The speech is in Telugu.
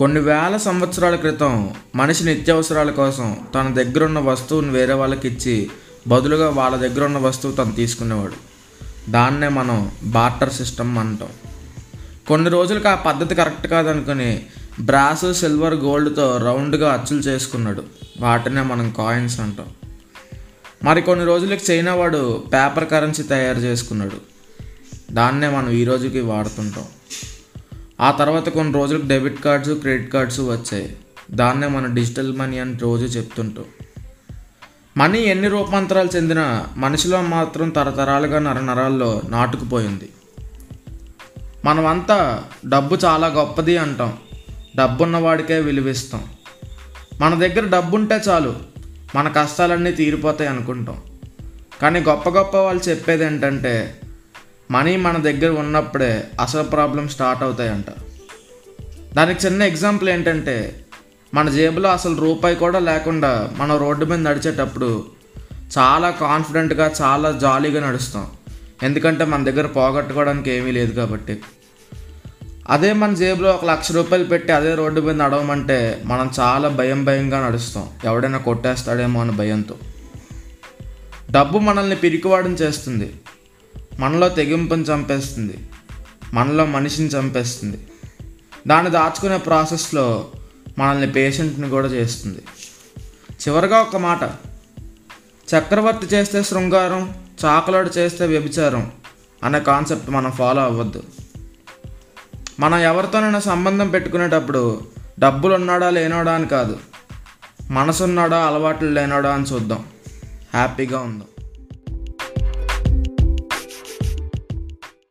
కొన్ని వేల సంవత్సరాల క్రితం మనిషి నిత్యావసరాల కోసం తన దగ్గర ఉన్న వస్తువుని వేరే వాళ్ళకి ఇచ్చి బదులుగా వాళ్ళ దగ్గర ఉన్న వస్తువు తను తీసుకునేవాడు. దాన్నే మనం బార్టర్ సిస్టమ్ అంటాం. కొన్ని రోజులకు ఆ పద్ధతి కరెక్ట్ కాదనుకుని బ్రాస్ సిల్వర్ గోల్డ్తో రౌండ్గా అచ్చులు చేసుకున్నాడు. వాటినే మనం కాయిన్స్ అంటాం. మరి కొన్ని రోజులకి చైనా వాడు పేపర్ కరెన్సీ తయారు చేసుకున్నాడు. దాన్నే మనం ఈ రోజుకి వాడుతుంటాం. ఆ తర్వాత కొన్ని రోజులకు డెబిట్ కార్డ్స్ క్రెడిట్ కార్డ్స్ వచ్చాయి. దాన్నే మన డిజిటల్ మనీ అని రోజు చెప్తుంటాం. మనీ ఎన్ని రూపాంతరాలు చెందినా మనిషిలో మాత్రం తరతరాలుగా నరనరాల్లో నాటుకుపోయింది. మనమంతా డబ్బు చాలా గొప్పది అంటాం. డబ్బున్న వాడికే విలువిస్తాం. మన దగ్గర డబ్బు ఉంటే చాలు మన కష్టాలన్నీ తీరిపోతాయి అనుకుంటాం. కానీ గొప్ప గొప్ప వాళ్ళు చెప్పేది ఏంటంటే మనీ మన దగ్గర ఉన్నప్పుడే అసలు ప్రాబ్లం స్టార్ట్ అవుతాయంట. దానికి చిన్న ఎగ్జాంపుల్ ఏంటంటే మన జేబులో అసలు రూపాయి కూడా లేకుండా మనం రోడ్డు మీద నడిచేటప్పుడు చాలా కాన్ఫిడెంట్గా చాలా జాలీగా నడుస్తాం. ఎందుకంటే మన దగ్గర పోగొట్టుకోవడానికి ఏమీ లేదు కాబట్టి. అదే మన జేబులో ఒక లక్ష రూపాయలు పెట్టి అదే రోడ్డు మీద నడవమంటే మనం చాలా భయం భయంగా నడుస్తాం. ఎవడైనా కొట్టేస్తాడేమో అనే భయంతో. డబ్బు మనల్ని పిరికివాడని చేస్తుంది. మనలో తెగింపుని చంపేస్తుంది. మనలో మనిషిని చంపేస్తుంది. దాన్ని దాచుకునే ప్రాసెస్లో మనల్ని పేషెంట్ని కూడా చేస్తుంది. చివరిగా ఒక మాట. చక్రవర్తి చేస్తే శృంగారం చాకలాడు చేస్తే వ్యభిచారం అనే కాన్సెప్ట్ మనం ఫాలో అవ్వద్దు. మనం ఎవరితోనైనా సంబంధం పెట్టుకునేటప్పుడు డబ్బులు ఉన్నాడా లేనోడా అని కాదు. మనసున్నాడా అలవాట్లు లేనోడా అని చూద్దాం. హ్యాపీగా ఉందాం.